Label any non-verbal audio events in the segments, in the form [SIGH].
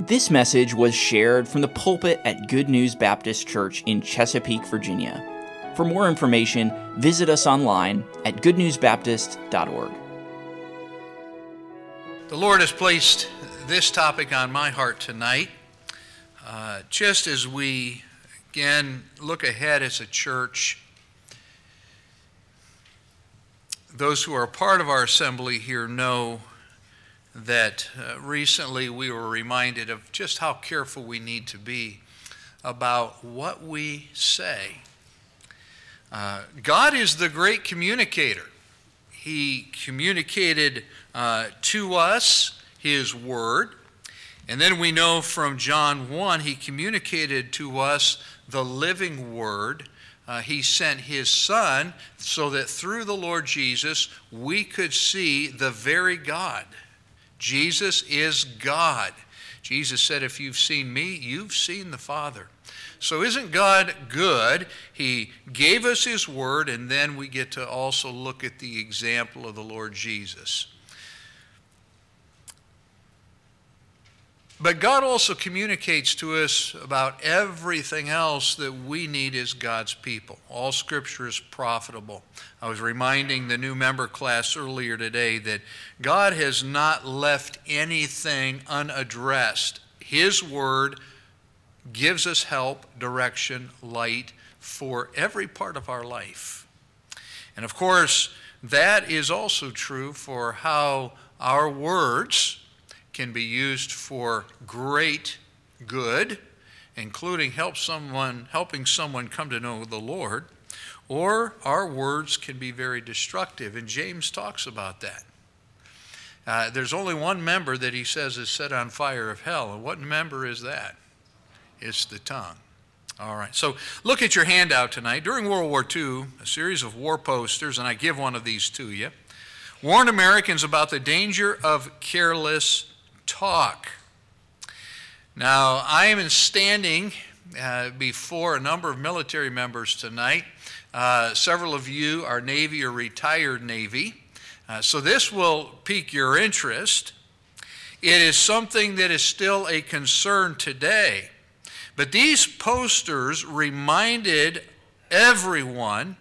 This message was shared from the pulpit at Good News Baptist Church in Chesapeake, Virginia. For more information, visit us online at goodnewsbaptist.org. The Lord has placed this topic on my heart tonight. Uh, just as we again look ahead as a church, those who are part of our assembly here know that uh, recently we were reminded of just how careful we need to be about what we say. Uh, God is the great communicator. He communicated uh, to us His Word. And then we know from John 1, He communicated to us the living Word. Uh, he sent His Son so that through the Lord Jesus we could see the very God. Jesus is God. Jesus said, If you've seen me, you've seen the Father. So, isn't God good? He gave us His Word, and then we get to also look at the example of the Lord Jesus. But God also communicates to us about everything else that we need as God's people. All Scripture is profitable. I was reminding the new member class earlier today that God has not left anything unaddressed. His Word gives us help, direction, light for every part of our life. And of course, that is also true for how our words can be used for great good, including help someone, helping someone come to know the Lord, or our words can be very destructive. And James talks about that. Uh, there's only one member that he says is set on fire of hell. And what member is that? It's the tongue. All right, so look at your handout tonight. During World War II, a series of war posters, and I give one of these to you, warned Americans about the danger of careless talk. Now, I am standing uh, before a number of military members tonight. Uh, several of you are Navy or retired Navy, uh, so this will pique your interest. It is something that is still a concern today. But these posters reminded everyone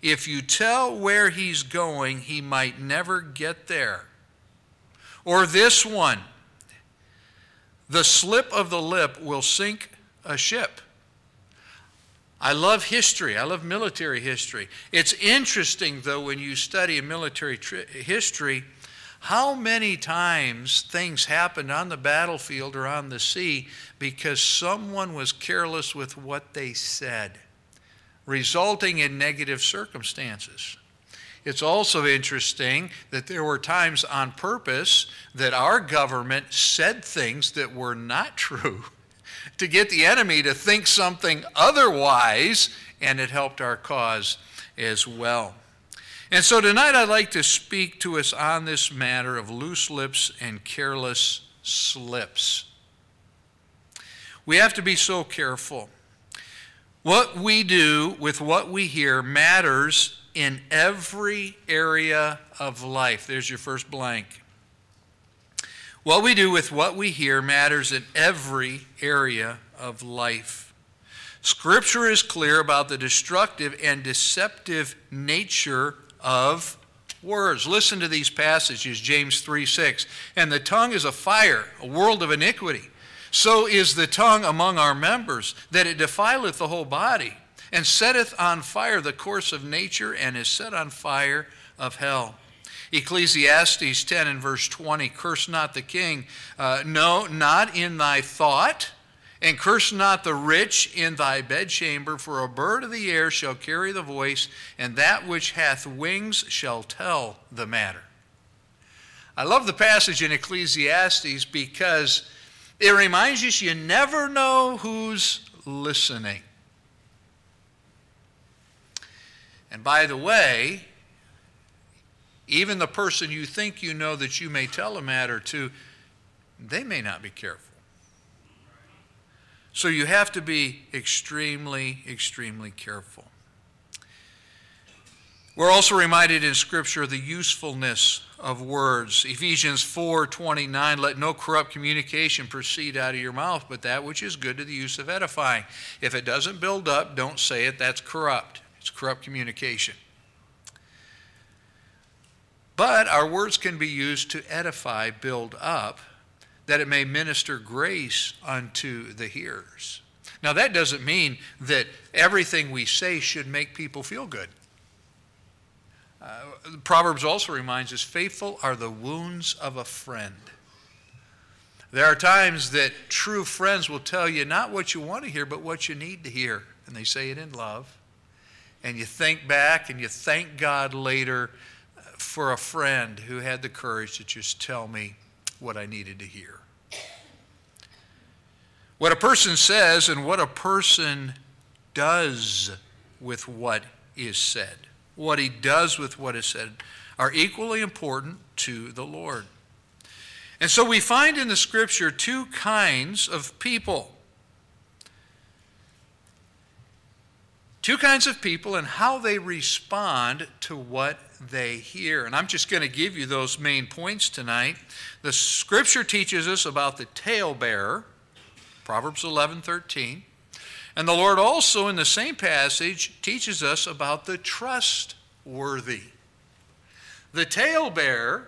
if you tell where he's going, he might never get there. Or this one the slip of the lip will sink a ship. I love history. I love military history. It's interesting, though, when you study military tri- history, how many times things happened on the battlefield or on the sea because someone was careless with what they said, resulting in negative circumstances. It's also interesting that there were times on purpose that our government said things that were not [LAUGHS] true to get the enemy to think something otherwise, and it helped our cause as well. And so tonight I'd like to speak to us on this matter of loose lips and careless slips. We have to be so careful. What we do with what we hear matters in every area of life. There's your first blank. What we do with what we hear matters in every area of life. Scripture is clear about the destructive and deceptive nature of words. Listen to these passages James 3 6. And the tongue is a fire, a world of iniquity. So is the tongue among our members, that it defileth the whole body and setteth on fire the course of nature and is set on fire of hell. Ecclesiastes 10 and verse 20 Curse not the king, uh, no, not in thy thought, and curse not the rich in thy bedchamber, for a bird of the air shall carry the voice, and that which hath wings shall tell the matter. I love the passage in Ecclesiastes because it reminds us you never know who's listening. And by the way, even the person you think you know that you may tell a matter to, they may not be careful. So you have to be extremely, extremely careful. We're also reminded in Scripture of the usefulness of words. Ephesians 4:29 let no corrupt communication proceed out of your mouth but that which is good to the use of edifying. If it doesn't build up, don't say it, that's corrupt. It's corrupt communication. But our words can be used to edify, build up, that it may minister grace unto the hearers. Now that doesn't mean that everything we say should make people feel good. Uh, Proverbs also reminds us faithful are the wounds of a friend. There are times that true friends will tell you not what you want to hear, but what you need to hear. And they say it in love. And you think back and you thank God later uh, for a friend who had the courage to just tell me what I needed to hear. What a person says and what a person does with what is said what he does with what is said are equally important to the Lord. And so we find in the scripture two kinds of people. Two kinds of people and how they respond to what they hear. And I'm just going to give you those main points tonight. The scripture teaches us about the talebearer, Proverbs 11 13. And the Lord also, in the same passage, teaches us about the trustworthy. The talebearer,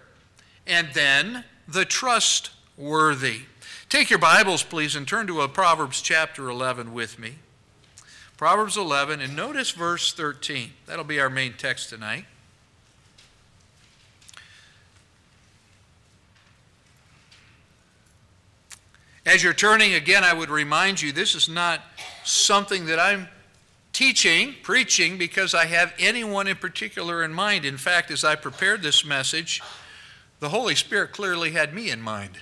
and then the trustworthy. Take your Bibles, please, and turn to Proverbs chapter 11 with me. Proverbs 11, and notice verse 13. That'll be our main text tonight. As you're turning again, I would remind you this is not something that I'm teaching, preaching, because I have anyone in particular in mind. In fact, as I prepared this message, the Holy Spirit clearly had me in mind.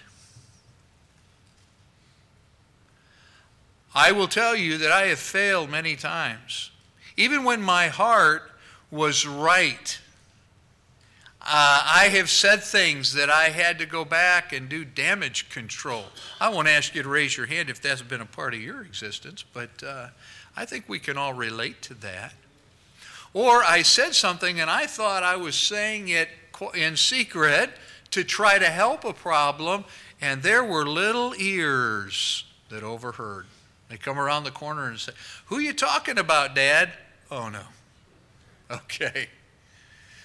I will tell you that I have failed many times. Even when my heart was right, uh, I have said things that I had to go back and do damage control. I won't ask you to raise your hand if that's been a part of your existence, but uh, I think we can all relate to that. Or I said something and I thought I was saying it in secret to try to help a problem, and there were little ears that overheard. They come around the corner and say, Who are you talking about, Dad? Oh, no. [LAUGHS] Okay.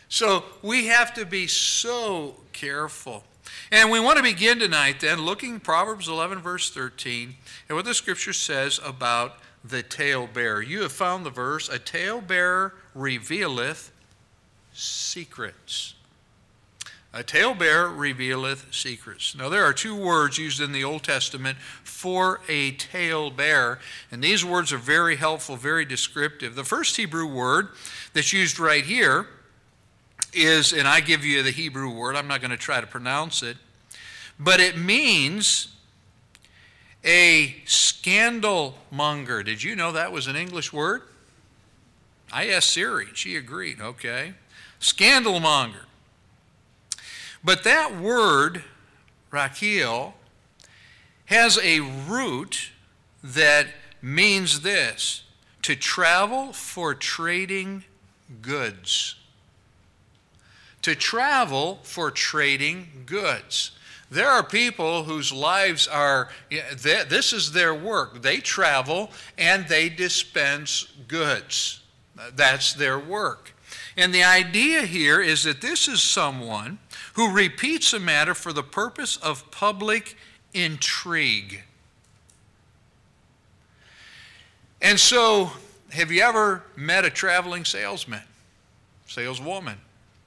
So we have to be so careful. And we want to begin tonight then looking Proverbs 11 verse 13 and what the scripture says about the talebearer. You have found the verse, a talebearer revealeth secrets. A talebearer revealeth secrets. Now, there are two words used in the Old Testament for a talebearer, and these words are very helpful, very descriptive. The first Hebrew word that's used right here is, and I give you the Hebrew word, I'm not going to try to pronounce it, but it means a scandal monger. Did you know that was an English word? I asked Siri, she agreed, okay. Scandal monger. But that word, Raquel, has a root that means this to travel for trading goods to travel for trading goods. There are people whose lives are, this is their work. They travel and they dispense goods. That's their work. And the idea here is that this is someone who repeats a matter for the purpose of public intrigue. And so, have you ever met a traveling salesman, saleswoman?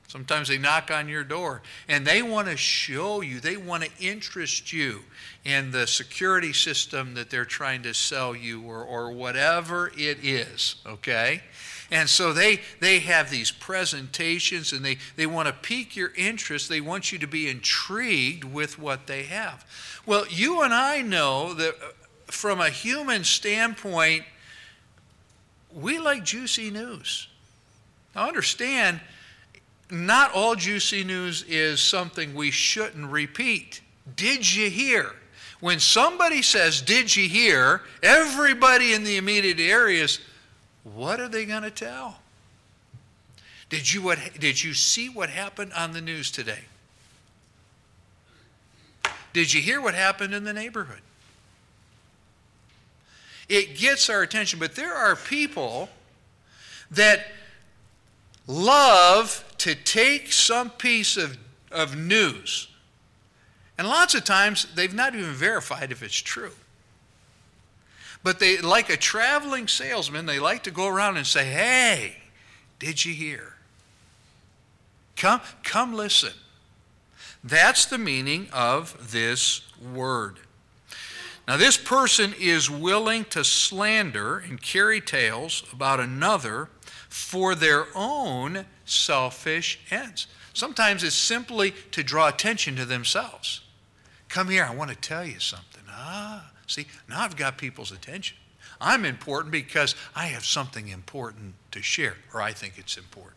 Sometimes they knock on your door and they want to show you, they want to interest you in the security system that they're trying to sell you or, or whatever it is, okay? And so they, they have these presentations and they, they want to pique your interest. They want you to be intrigued with what they have. Well, you and I know that uh, from a human standpoint, we like juicy news. Now, understand not all juicy news is something we shouldn't repeat. Did you hear? When somebody says, Did you hear? everybody in the immediate areas, what are they going to tell? Did you, what, did you see what happened on the news today? Did you hear what happened in the neighborhood? It gets our attention, but there are people that love to take some piece of, of news, and lots of times they've not even verified if it's true. But they, like a traveling salesman, they like to go around and say, Hey, did you hear? Come, come listen. That's the meaning of this word. Now, this person is willing to slander and carry tales about another for their own selfish ends. Sometimes it's simply to draw attention to themselves. Come here, I want to tell you something. Ah, see, now I've got people's attention. I'm important because I have something important to share, or I think it's important.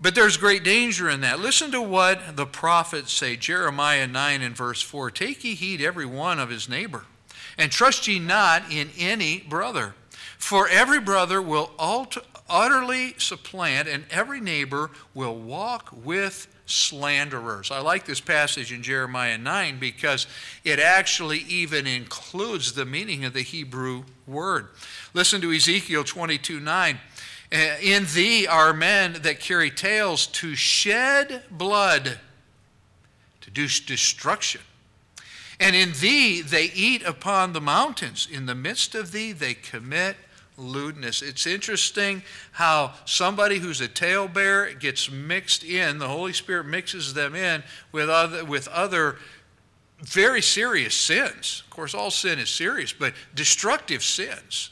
But there's great danger in that. Listen to what the prophets say Jeremiah 9 and verse 4 Take ye heed every one of his neighbor, and trust ye not in any brother. For every brother will utterly supplant, and every neighbor will walk with slanderers. I like this passage in Jeremiah 9 because it actually even includes the meaning of the Hebrew word. Listen to Ezekiel 22 9. Eh, in thee are men that carry tales to shed blood, to do destruction. And in thee they eat upon the mountains. In the midst of thee they commit lewdness. It's interesting how somebody who's a talebearer gets mixed in, the Holy Spirit mixes them in with other, with other very serious sins. Of course, all sin is serious, but destructive sins.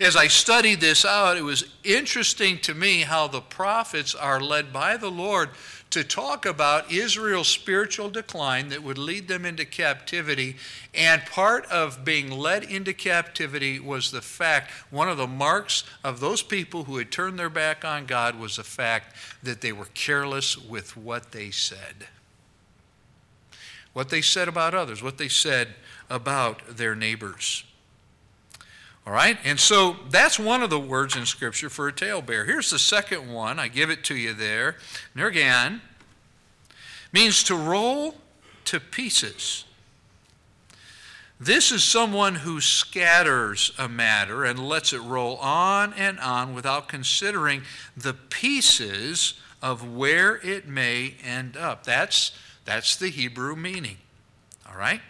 As I studied this out, it was interesting to me how the prophets are led by the Lord to talk about Israel's spiritual decline that would lead them into captivity. And part of being led into captivity was the fact, one of the marks of those people who had turned their back on God was the fact that they were careless with what they said. What they said about others, what they said about their neighbors. All right? And so that's one of the words in Scripture for a talebearer. Here's the second one. I give it to you there. Nergan means to roll to pieces. This is someone who scatters a matter and lets it roll on and on without considering the pieces of where it may end up. That's, that's the Hebrew meaning. All right?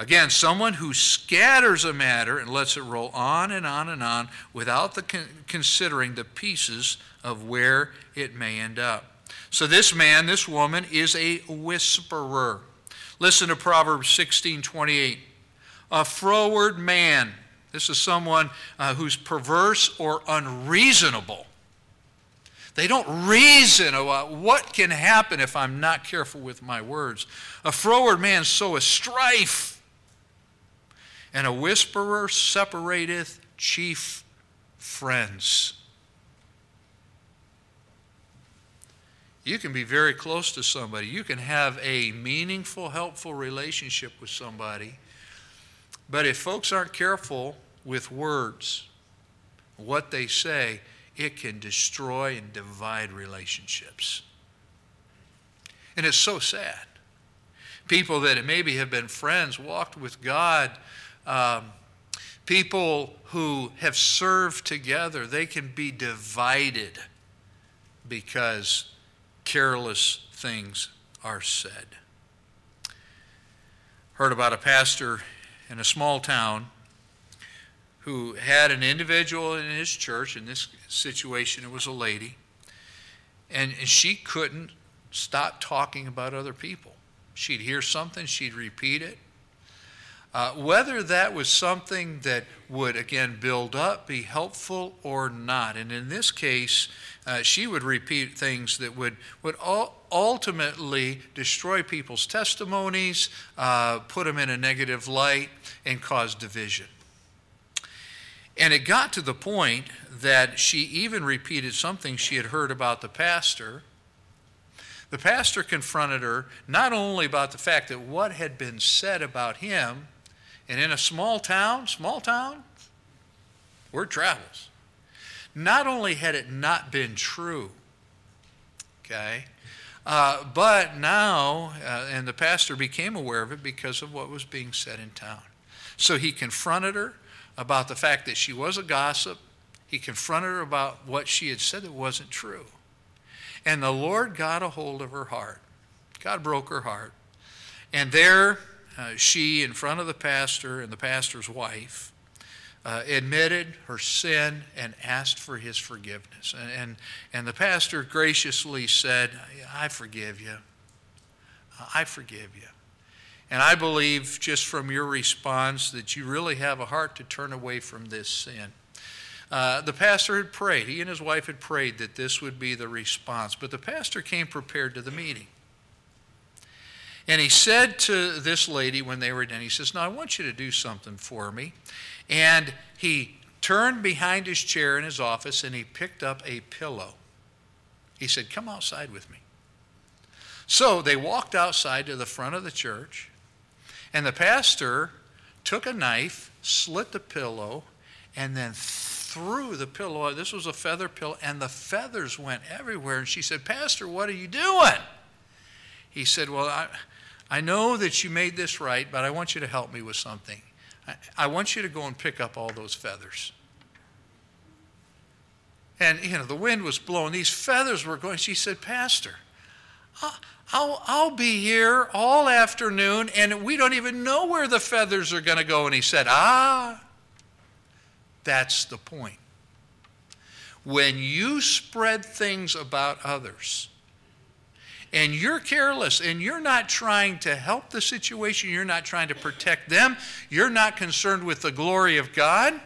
Again, someone who scatters a matter and lets it roll on and on and on without the con- considering the pieces of where it may end up. So this man, this woman is a whisperer. Listen to Proverbs 16:28. A froward man. This is someone uh, who's perverse or unreasonable. They don't reason about what can happen if I'm not careful with my words. A froward man soweth strife and a whisperer separateth chief friends. You can be very close to somebody. You can have a meaningful, helpful relationship with somebody. But if folks aren't careful with words, what they say, it can destroy and divide relationships. And it's so sad. People that maybe have been friends, walked with God, um, people who have served together, they can be divided because careless things are said. Heard about a pastor in a small town who had an individual in his church. In this situation, it was a lady. And, and she couldn't stop talking about other people. She'd hear something, she'd repeat it. Uh, whether that was something that would, again, build up, be helpful, or not. And in this case, uh, she would repeat things that would, would ultimately destroy people's testimonies, uh, put them in a negative light, and cause division. And it got to the point that she even repeated something she had heard about the pastor. The pastor confronted her not only about the fact that what had been said about him and in a small town, small town, word travels. Not only had it not been true, okay, uh, but now, uh, and the pastor became aware of it because of what was being said in town. So he confronted her about the fact that she was a gossip. He confronted her about what she had said that wasn't true. And the Lord got a hold of her heart. God broke her heart. And there, uh, she, in front of the pastor and the pastor's wife, uh, admitted her sin and asked for his forgiveness. And, and, and the pastor graciously said, I forgive you. I forgive you. And I believe just from your response that you really have a heart to turn away from this sin. Uh, the pastor had prayed, he and his wife had prayed that this would be the response, but the pastor came prepared to the meeting. And he said to this lady when they were done, he says, Now I want you to do something for me. And he turned behind his chair in his office and he picked up a pillow. He said, Come outside with me. So they walked outside to the front of the church, and the pastor took a knife, slit the pillow, and then threw the pillow. This was a feather pillow, and the feathers went everywhere. And she said, Pastor, what are you doing? He said, Well, I, I know that you made this right, but I want you to help me with something. I, I want you to go and pick up all those feathers. And, you know, the wind was blowing. These feathers were going. She said, Pastor, I'll, I'll, I'll be here all afternoon, and we don't even know where the feathers are going to go. And he said, Ah, that's the point. When you spread things about others, and you're careless and you're not trying to help the situation, you're not trying to protect them, you're not concerned with the glory of God,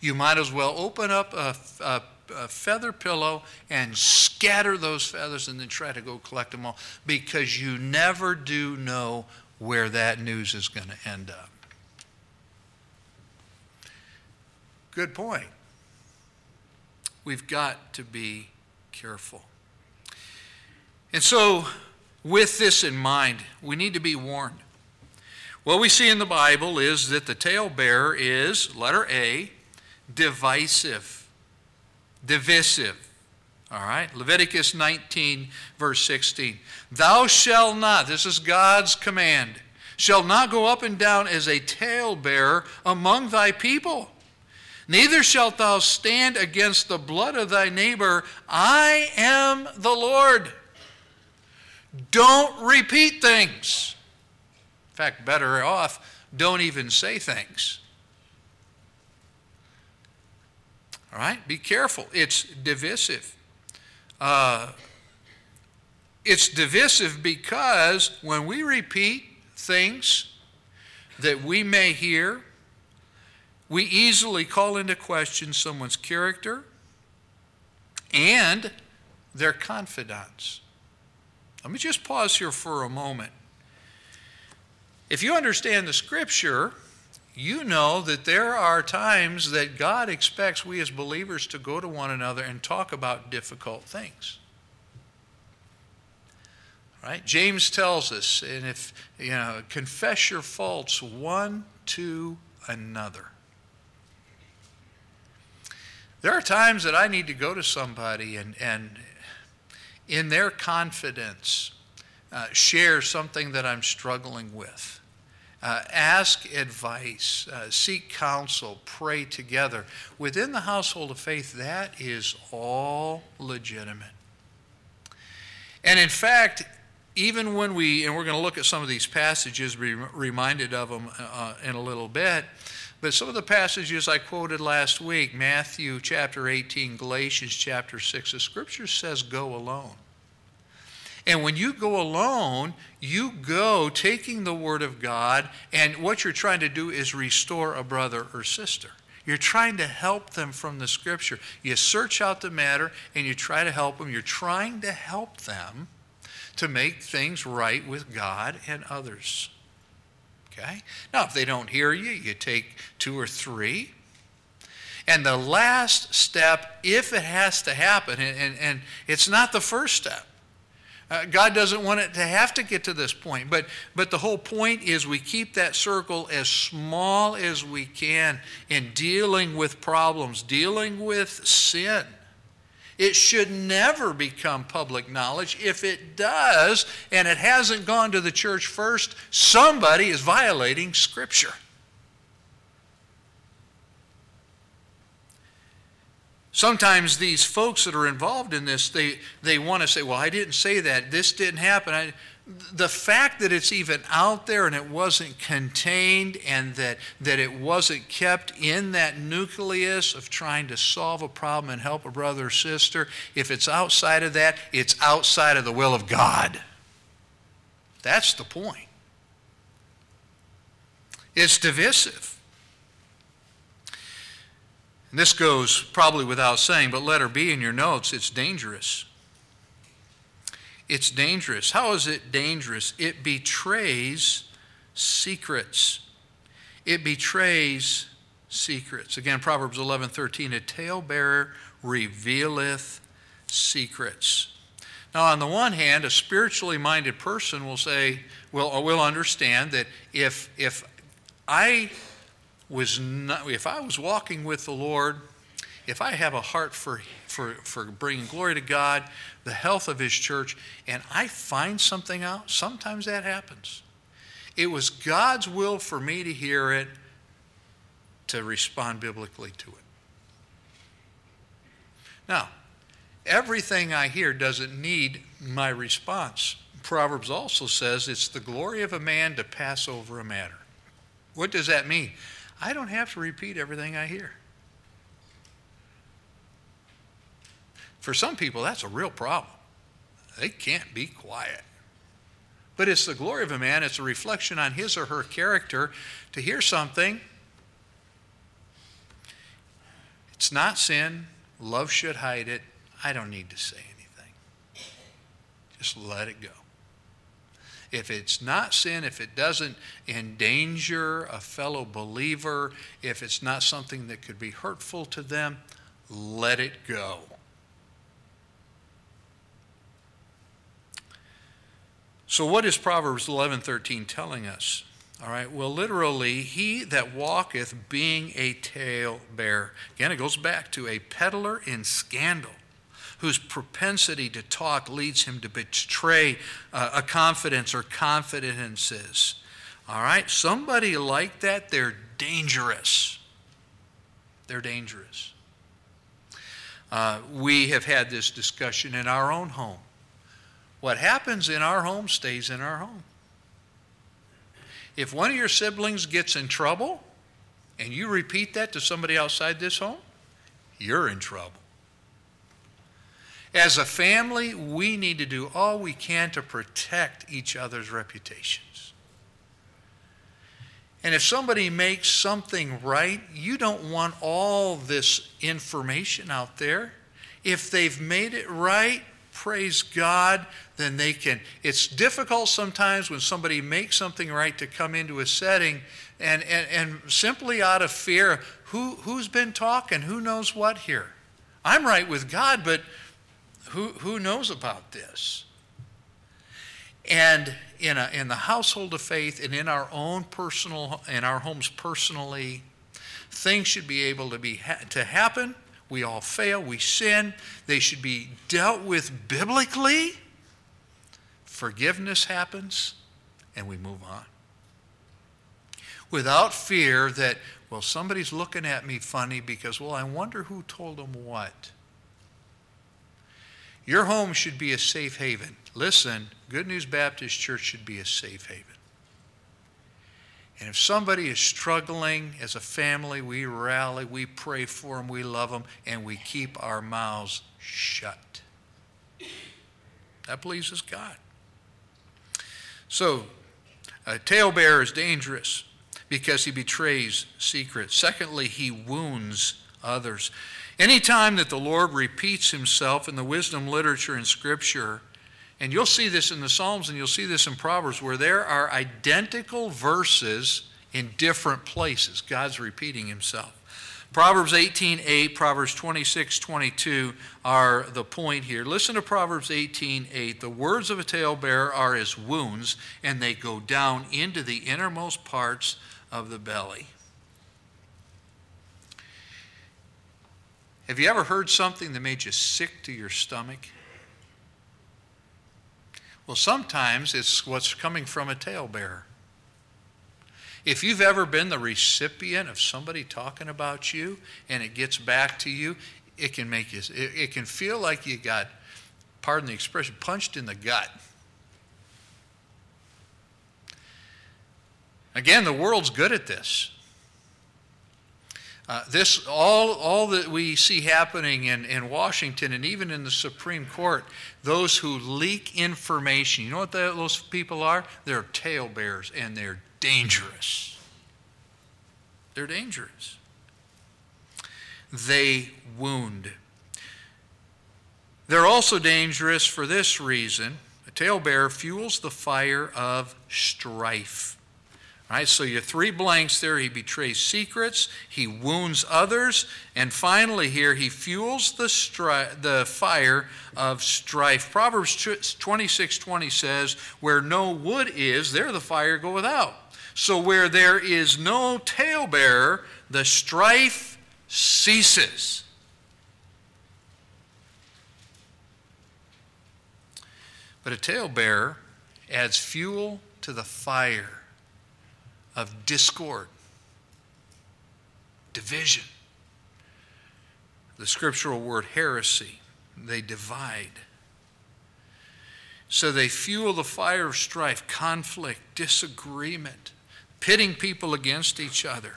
you might as well open up a, a, a feather pillow and scatter those feathers and then try to go collect them all because you never do know where that news is going to end up. Good point. We've got to be careful. And so, with this in mind, we need to be warned. What we see in the Bible is that the talebearer is, letter A, divisive, divisive. All right? Leviticus 19, verse 16. Thou shalt not, this is God's command, shall not go up and down as a talebearer among thy people. Neither shalt thou stand against the blood of thy neighbor. I am the Lord. Don't repeat things. In fact, better off, don't even say things. All right? Be careful. It's divisive. Uh, it's divisive because when we repeat things that we may hear, we easily call into question someone's character and their confidence. Let me just pause here for a moment. If you understand the scripture, you know that there are times that God expects we as believers to go to one another and talk about difficult things. Right? James tells us, and if you know, confess your faults one to another. There are times that I need to go to somebody and, and in their confidence, uh, share something that I'm struggling with. Uh, ask advice, uh, seek counsel, pray together. Within the household of faith, that is all legitimate. And in fact, even when we, and we're going to look at some of these passages, be reminded of them uh, in a little bit, but some of the passages I quoted last week, Matthew chapter 18, Galatians chapter 6, the scripture says, go alone. And when you go alone, you go taking the Word of God, and what you're trying to do is restore a brother or sister. You're trying to help them from the Scripture. You search out the matter and you try to help them. You're trying to help them to make things right with God and others. Okay? Now, if they don't hear you, you take two or three. And the last step, if it has to happen, and, and, and it's not the first step, Uh, God doesn't want it to have to get to this point. But, but the whole point is we keep that circle as small as we can in dealing with problems, dealing with sin. It should never become public knowledge. If it does, and it hasn't gone to the church first, somebody is violating Scripture. Sometimes these folks that are involved in this, they, they want to say, well, I didn't say that. This didn't happen. I, the fact that it's even out there and it wasn't contained and that, that it wasn't kept in that nucleus of trying to solve a problem and help a brother or sister, if it's outside of that, it's outside of the will of God. That's the point. It's divisive. And this goes probably without saying, but letter B in your notes, it's dangerous. It's dangerous. How is it dangerous? It betrays secrets. It betrays secrets. Again, Proverbs 11:13, a talebearer revealeth secrets. Now, on the one hand, a spiritually minded person will say, will, will understand that if, if I was not, if I was walking with the Lord, if I have a heart for, for, for bringing glory to God, the health of His church, and I find something out, sometimes that happens. It was God's will for me to hear it, to respond biblically to it. Now, everything I hear doesn't need my response. Proverbs also says it's the glory of a man to pass over a matter. What does that mean? I don't have to repeat everything I hear. For some people, that's a real problem. They can't be quiet. But it's the glory of a man, it's a reflection on his or her character to hear something. It's not sin. Love should hide it. I don't need to say anything. Just let it go. If it's not sin, if it doesn't endanger a fellow believer, if it's not something that could be hurtful to them, let it go. So what is Proverbs 11:13 telling us? All right. Well, literally, he that walketh being a talebearer. Again, it goes back to a peddler in scandal whose propensity to talk leads him to betray uh, a confidence or confidences. All right? Somebody like that, they're dangerous. They're dangerous. Uh, we have had this discussion in our own home. What happens in our home stays in our home. If one of your siblings gets in trouble and you repeat that to somebody outside this home, you're in trouble. As a family, we need to do all we can to protect each other's reputations. And if somebody makes something right, you don't want all this information out there. If they've made it right, praise God, then they can. It's difficult sometimes when somebody makes something right to come into a setting and, and, and simply out of fear, who, who's been talking? Who knows what here? I'm right with God, but who, who knows about this? And in, a, in the household of faith and in our own personal, in our homes personally, things should be able to, be, to happen. We all fail, we sin. They should be dealt with biblically. Forgiveness happens, and we move on. Without fear that, well, somebody's looking at me funny because, well, I wonder who told them what. Your home should be a safe haven. Listen, Good News Baptist Church should be a safe haven. And if somebody is struggling as a family, we rally, we pray for them, we love them, and we keep our mouths shut. That pleases God. So, a talebearer is dangerous because he betrays secrets. Secondly, he wounds others. Anytime that the Lord repeats himself in the wisdom literature and Scripture, and you'll see this in the Psalms and you'll see this in Proverbs, where there are identical verses in different places, God's repeating himself. Proverbs 18:8, Proverbs 26:22 are the point here. Listen to Proverbs 18:8. The words of a talebearer are as wounds, and they go down into the innermost parts of the belly. Have you ever heard something that made you sick to your stomach? Well, sometimes it's what's coming from a talebearer. If you've ever been the recipient of somebody talking about you and it gets back to you, it can make you, it, it can feel like you got, pardon the expression, punched in the gut. Again, the world's good at this. Uh, this all all that we see happening in, in Washington and even in the Supreme Court, those who leak information, you know what the, those people are? They're talebearers and they're dangerous. They're dangerous. They wound. They're also dangerous for this reason. A talebearer fuels the fire of strife. Right, so your three blanks there. He betrays secrets, he wounds others, and finally here he fuels the, stri- the fire of strife. Proverbs 26 20 says, Where no wood is, there the fire goeth out. So where there is no talebearer, the strife ceases. But a talebearer adds fuel to the fire of discord, division. The scriptural word heresy, they divide. So they fuel the fire of strife, conflict, disagreement, pitting people against each other,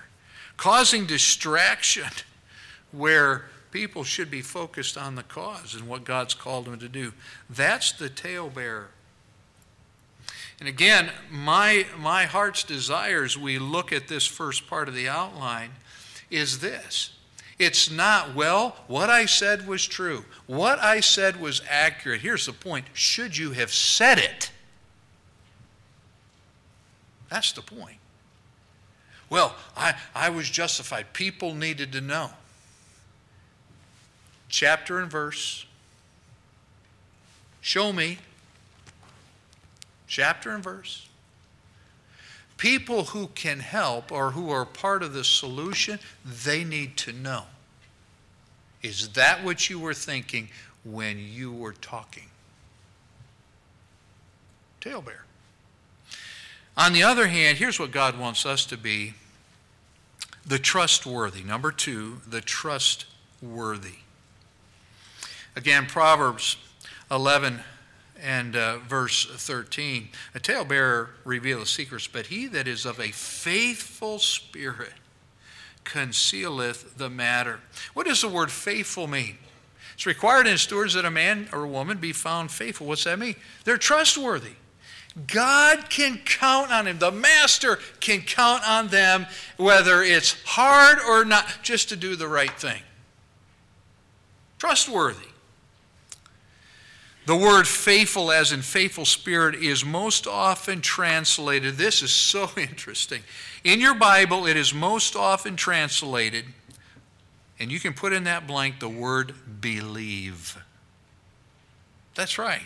causing distraction [LAUGHS] where people should be focused on the cause and what God's called them to do. That's the talebearer. And again, my, my heart's desire as we look at this first part of the outline is this. It's not, well, what I said was true. What I said was accurate. Here's the point should you have said it? That's the point. Well, I, I was justified. People needed to know. Chapter and verse. Show me chapter and verse. People who can help or who are part of the solution, they need to know. Is that what you were thinking when you were talking? Talebearer. On the other hand, here's what God wants us to be the trustworthy. Number two, the trustworthy. Again, Proverbs 11 and uh, verse 13. A talebearer revealeth secrets, but he that is of a faithful spirit concealeth the matter. What does the word faithful mean? It's required in stewards that a man or a woman be found faithful. What's that mean? They're trustworthy. God can count on him. The master can count on them, whether it's hard or not, just to do the right thing. Trustworthy. The word faithful, as in faithful spirit, is most often translated. This is so [LAUGHS] interesting. In your Bible, it is most often translated, and you can put in that blank the word believe. That's right.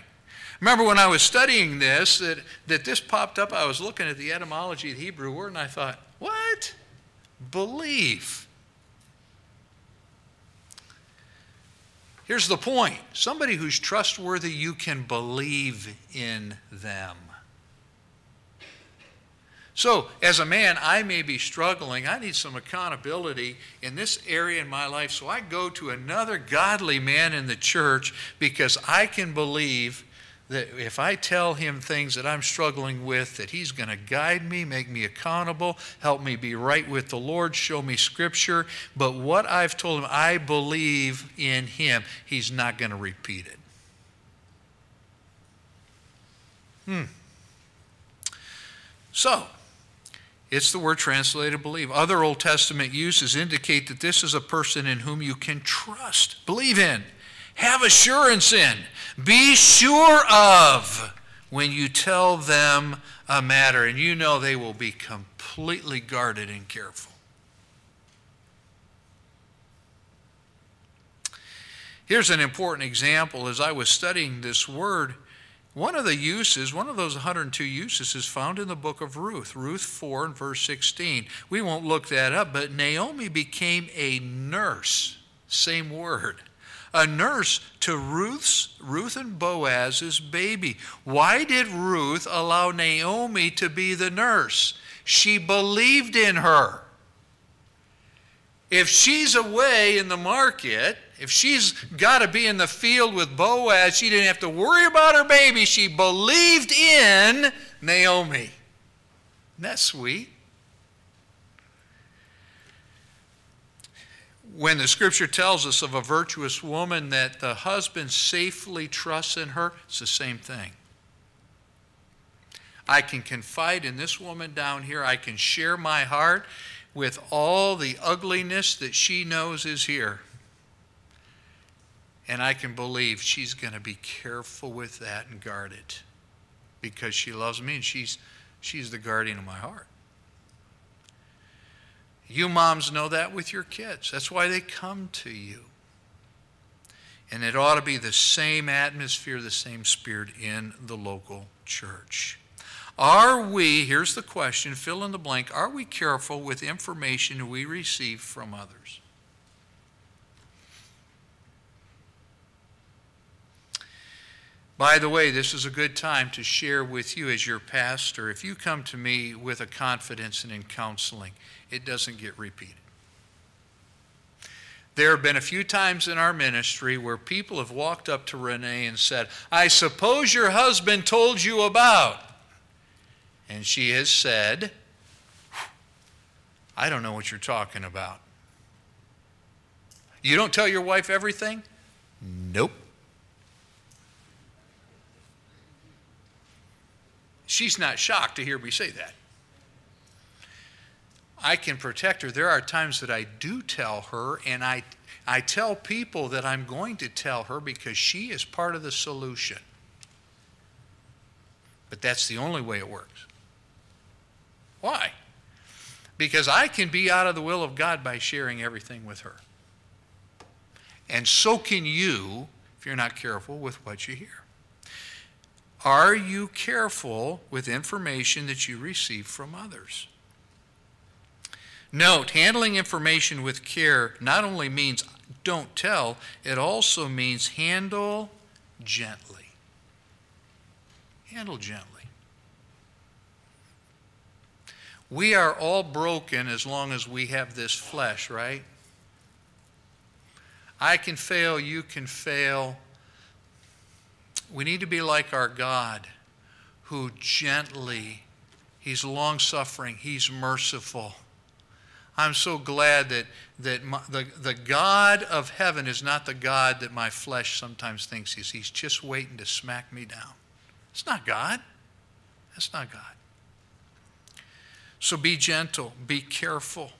Remember when I was studying this, that, that this popped up, I was looking at the etymology of the Hebrew word, and I thought, what? Believe. Here's the point somebody who's trustworthy, you can believe in them. So, as a man, I may be struggling. I need some accountability in this area in my life. So, I go to another godly man in the church because I can believe that if I tell him things that I'm struggling with, that he's going to guide me, make me accountable, help me be right with the Lord, show me scripture. But what I've told him, I believe in him. He's not going to repeat it. Hmm. So, it's the word translated believe. Other Old Testament uses indicate that this is a person in whom you can trust, believe in, have assurance in be sure of when you tell them a matter, and you know they will be completely guarded and careful. Here's an important example. As I was studying this word, one of the uses, one of those 102 uses, is found in the book of Ruth, Ruth 4 and verse 16. We won't look that up, but Naomi became a nurse, same word, a nurse to Ruth's, Ruth and Boaz's baby. Why did Ruth allow Naomi to be the nurse? She believed in her. If she's away in the market, if she's got to be in the field with Boaz, she didn't have to worry about her baby. She believed in Naomi. Isn't that sweet? When the scripture tells us of a virtuous woman that the husband safely trusts in her, it's the same thing. I can confide in this woman down here. I can share my heart with all the ugliness that she knows is here. And I can believe she's going to be careful with that and guard it because she loves me and she's, she's the guardian of my heart. You moms know that with your kids. That's why they come to you. And it ought to be the same atmosphere, the same spirit in the local church. Are we, here's the question, fill in the blank, are we careful with information we receive from others? By the way, this is a good time to share with you as your pastor. If you come to me with a confidence and in counseling, it doesn't get repeated. There have been a few times in our ministry where people have walked up to Renee and said, I suppose your husband told you about. And she has said, I don't know what you're talking about. You don't tell your wife everything? Nope. She's not shocked to hear me say that. I can protect her. There are times that I do tell her, and I, I tell people that I'm going to tell her because she is part of the solution. But that's the only way it works. Why? Because I can be out of the will of God by sharing everything with her. And so can you if you're not careful with what you hear. Are you careful with information that you receive from others? Note, handling information with care not only means don't tell, it also means handle gently. Handle gently. We are all broken as long as we have this flesh, right? I can fail, you can fail. We need to be like our God, who gently, He's long suffering, He's merciful. I'm so glad that, that my, the, the God of heaven is not the God that my flesh sometimes thinks He's. He's just waiting to smack me down. It's not God. That's not God. So be gentle, be careful.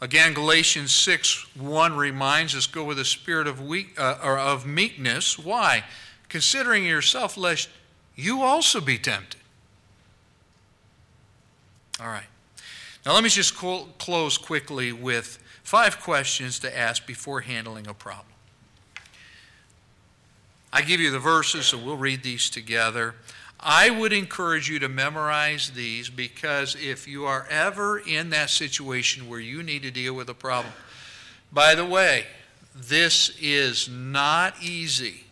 Again, Galatians 6 1 reminds us go with a spirit of, weak, uh, or of meekness. Why? Considering yourself, lest you also be tempted. All right. Now, let me just close quickly with five questions to ask before handling a problem. I give you the verses, so we'll read these together. I would encourage you to memorize these because if you are ever in that situation where you need to deal with a problem, by the way, this is not easy.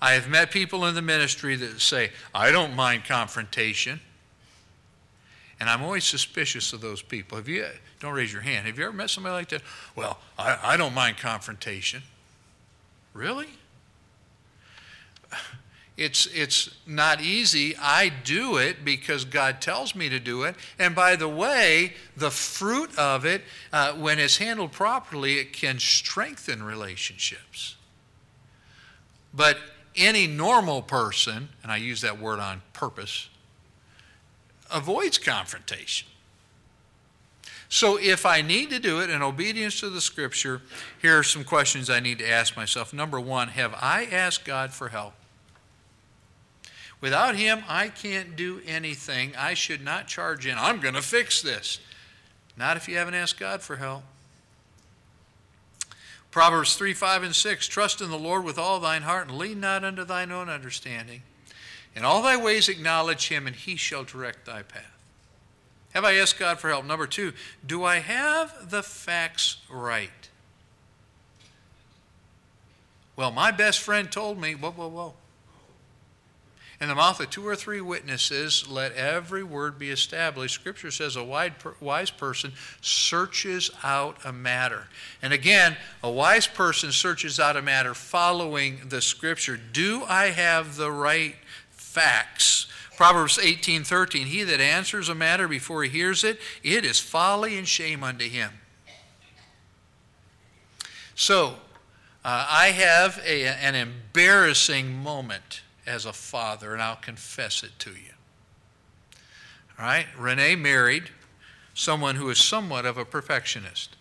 I have met people in the ministry that say, I don't mind confrontation. And I'm always suspicious of those people. Have you, don't raise your hand. Have you ever met somebody like that? Well, I, I don't mind confrontation. Really? It's, it's not easy. I do it because God tells me to do it. And by the way, the fruit of it, uh, when it's handled properly, it can strengthen relationships. But any normal person, and I use that word on purpose, avoids confrontation. So if I need to do it in obedience to the scripture, here are some questions I need to ask myself. Number one, have I asked God for help? Without Him, I can't do anything. I should not charge in. I'm going to fix this. Not if you haven't asked God for help. Proverbs 3 5 and 6 Trust in the Lord with all thine heart, and lean not unto thine own understanding. In all thy ways acknowledge him, and he shall direct thy path. Have I asked God for help? Number two, do I have the facts right? Well, my best friend told me, whoa, whoa, whoa. In the mouth of two or three witnesses, let every word be established. Scripture says a wise person searches out a matter. And again, a wise person searches out a matter following the Scripture. Do I have the right facts? Proverbs 18:13 He that answers a matter before he hears it, it is folly and shame unto him. So, uh, I have a, an embarrassing moment as a father, and I'll confess it to you. All right, Renee married someone who is somewhat of a perfectionist.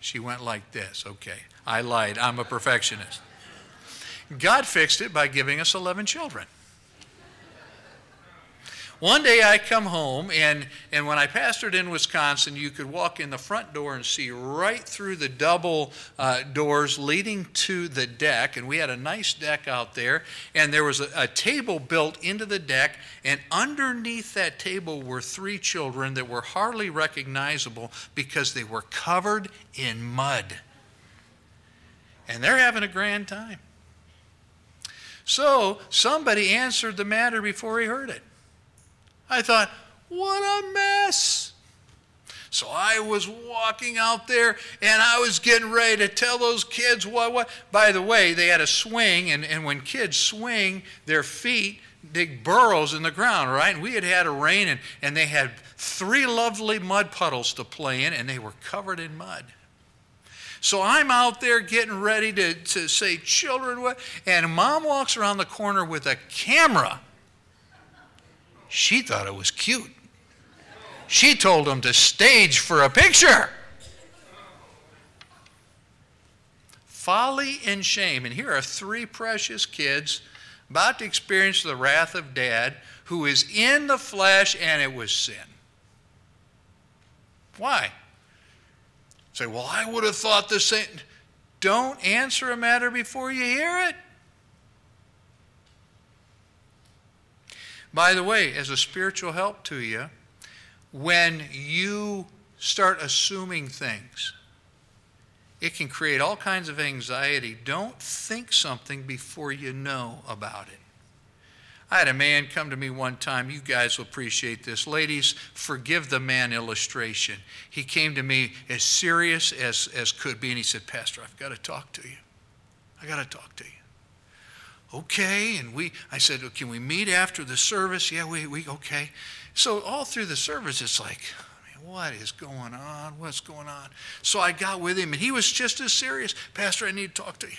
She went like this. Okay, I lied. I'm a perfectionist. God fixed it by giving us 11 children. One day I come home, and, and when I pastored in Wisconsin, you could walk in the front door and see right through the double uh, doors leading to the deck. And we had a nice deck out there, and there was a, a table built into the deck, and underneath that table were three children that were hardly recognizable because they were covered in mud. And they're having a grand time. So somebody answered the matter before he heard it. I thought, what a mess. So I was walking out there and I was getting ready to tell those kids what, what. By the way, they had a swing, and, and when kids swing, their feet dig burrows in the ground, right? And we had had a rain, and, and they had three lovely mud puddles to play in, and they were covered in mud. So I'm out there getting ready to, to say, children, what? And mom walks around the corner with a camera she thought it was cute. She told him to stage for a picture. Folly and shame. And here are three precious kids about to experience the wrath of dad who is in the flesh and it was sin. Why? Say, well, I would have thought the same. Don't answer a matter before you hear it. By the way, as a spiritual help to you, when you start assuming things, it can create all kinds of anxiety. Don't think something before you know about it. I had a man come to me one time. You guys will appreciate this. Ladies, forgive the man illustration. He came to me as serious as, as could be, and he said, Pastor, I've got to talk to you. I got to talk to you okay. And we, I said, well, can we meet after the service? Yeah, we, we, okay. So all through the service, it's like, what is going on? What's going on? So I got with him, and he was just as serious. Pastor, I need to talk to you.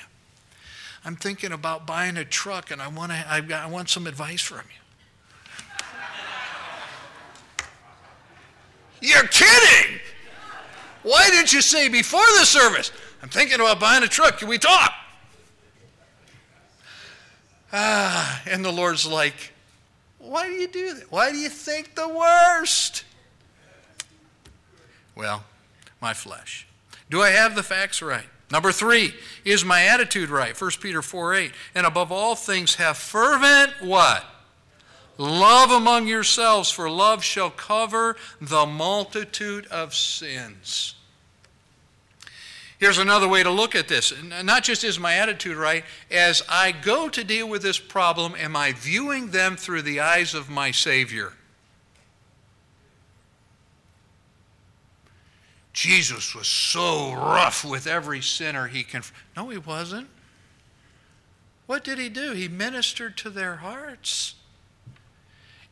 I'm thinking about buying a truck, and I want to. I, I want some advice from you. You're kidding! Why didn't you say before the service? I'm thinking about buying a truck. Can we talk? Ah, and the Lord's like, why do you do that? Why do you think the worst? Well, my flesh. Do I have the facts right? Number three, is my attitude right? 1 Peter 4 8. And above all things, have fervent what? Love among yourselves, for love shall cover the multitude of sins. Here's another way to look at this. Not just is my attitude right, as I go to deal with this problem, am I viewing them through the eyes of my Savior? Jesus was so rough with every sinner he confronted. No, he wasn't. What did he do? He ministered to their hearts.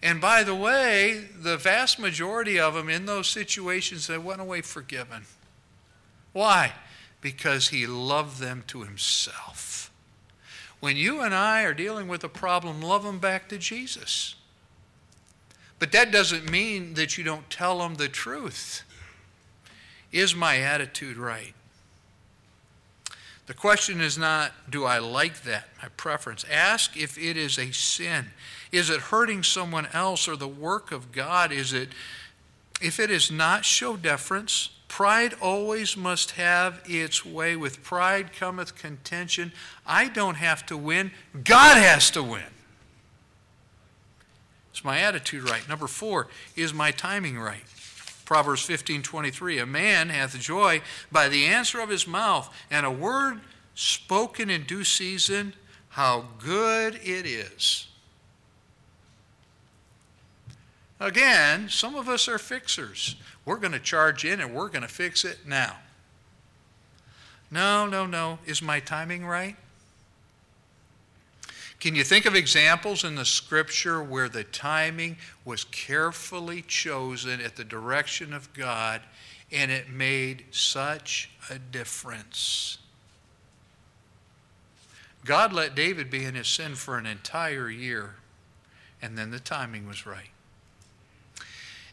And by the way, the vast majority of them in those situations, they went away forgiven. Why? Because he loved them to himself. When you and I are dealing with a problem, love them back to Jesus. But that doesn't mean that you don't tell them the truth. Is my attitude right? The question is not, do I like that, my preference? Ask if it is a sin. Is it hurting someone else or the work of God? Is it, if it is not, show deference Pride always must have its way. With pride cometh contention. I don't have to win, God has to win. Is my attitude right? Number four, is my timing right? Proverbs 15 23. A man hath joy by the answer of his mouth, and a word spoken in due season, how good it is. Again, some of us are fixers. We're going to charge in and we're going to fix it now. No, no, no. Is my timing right? Can you think of examples in the scripture where the timing was carefully chosen at the direction of God and it made such a difference? God let David be in his sin for an entire year, and then the timing was right.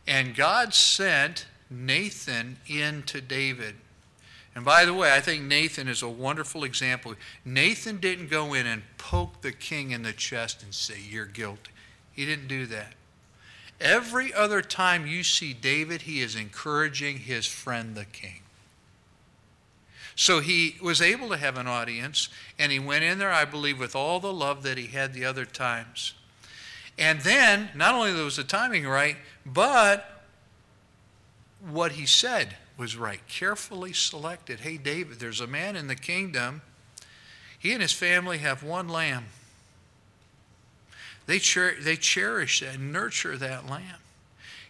And God sent Nathan in to David. And by the way, I think Nathan is a wonderful example. Nathan didn't go in and poke the king in the chest and say, You're guilty. He didn't do that. Every other time you see David, he is encouraging his friend the king. So he was able to have an audience, and he went in there, I believe, with all the love that he had the other times. And then, not only was the timing right, but what he said was right. Carefully selected. Hey, David, there's a man in the kingdom. He and his family have one lamb. They, cher- they cherish and nurture that lamb.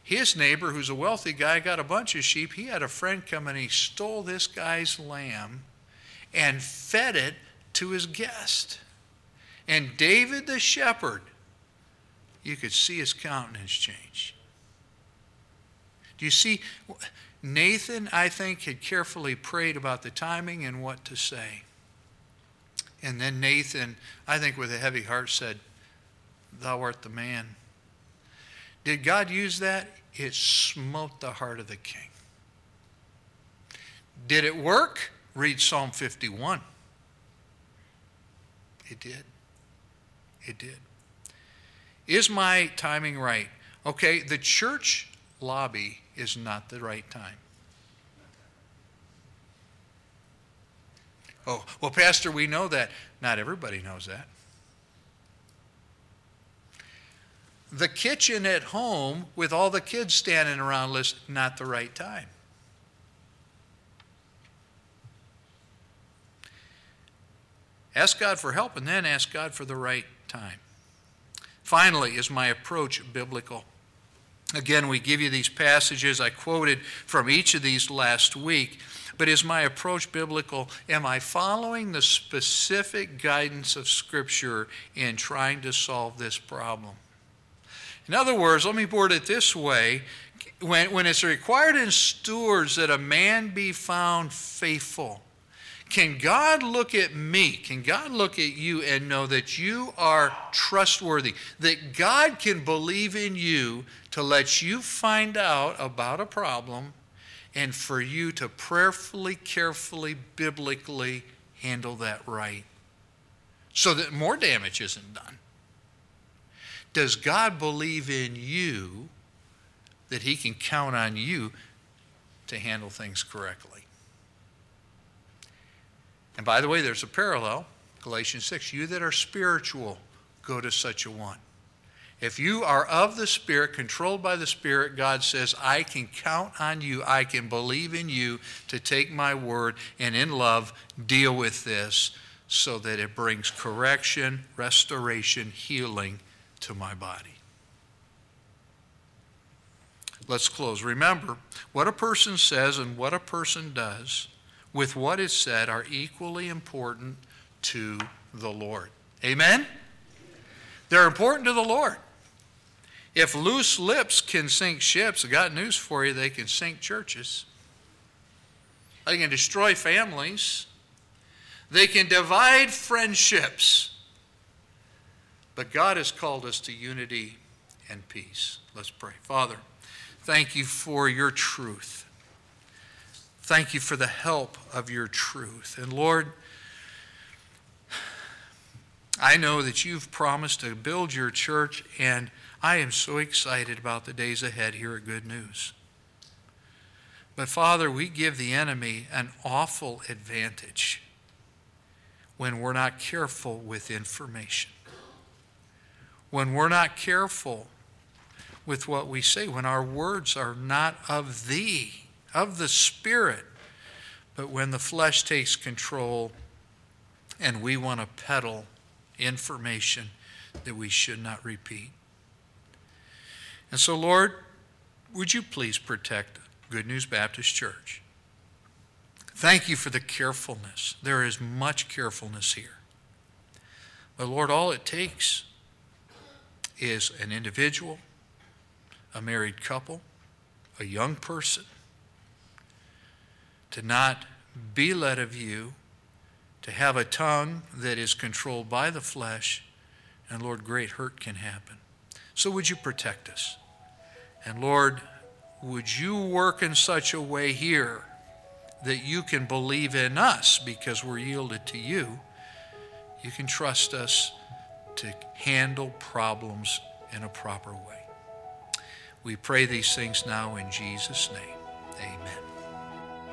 His neighbor, who's a wealthy guy, got a bunch of sheep. He had a friend come and he stole this guy's lamb and fed it to his guest. And David the shepherd, you could see his countenance change. Do you see? Nathan, I think, had carefully prayed about the timing and what to say. And then Nathan, I think, with a heavy heart, said, Thou art the man. Did God use that? It smote the heart of the king. Did it work? Read Psalm 51. It did. It did. Is my timing right? Okay, the church lobby is not the right time. Oh, well, Pastor, we know that. Not everybody knows that. The kitchen at home with all the kids standing around, list, not the right time. Ask God for help and then ask God for the right time. Finally, is my approach biblical? Again, we give you these passages. I quoted from each of these last week. But is my approach biblical? Am I following the specific guidance of Scripture in trying to solve this problem? In other words, let me word it this way when, when it's required in stewards that a man be found faithful, can God look at me? Can God look at you and know that you are trustworthy? That God can believe in you to let you find out about a problem and for you to prayerfully, carefully, biblically handle that right so that more damage isn't done? Does God believe in you that He can count on you to handle things correctly? And by the way, there's a parallel. Galatians 6 You that are spiritual, go to such a one. If you are of the Spirit, controlled by the Spirit, God says, I can count on you. I can believe in you to take my word and in love deal with this so that it brings correction, restoration, healing to my body. Let's close. Remember, what a person says and what a person does with what is said are equally important to the Lord. Amen? They're important to the Lord. If loose lips can sink ships, I got news for you, they can sink churches. They can destroy families. They can divide friendships. But God has called us to unity and peace. Let's pray. Father, thank you for your truth. Thank you for the help of your truth. And Lord, I know that you've promised to build your church, and I am so excited about the days ahead here at Good News. But Father, we give the enemy an awful advantage when we're not careful with information. When we're not careful with what we say, when our words are not of thee, of the Spirit, but when the flesh takes control and we want to peddle information that we should not repeat. And so, Lord, would you please protect Good News Baptist Church? Thank you for the carefulness. There is much carefulness here. But Lord, all it takes is an individual, a married couple, a young person, to not be led of you, to have a tongue that is controlled by the flesh, and Lord, great hurt can happen. So would you protect us? And Lord, would you work in such a way here that you can believe in us because we're yielded to you? You can trust us to handle problems in a proper way. We pray these things now in Jesus' name. Amen.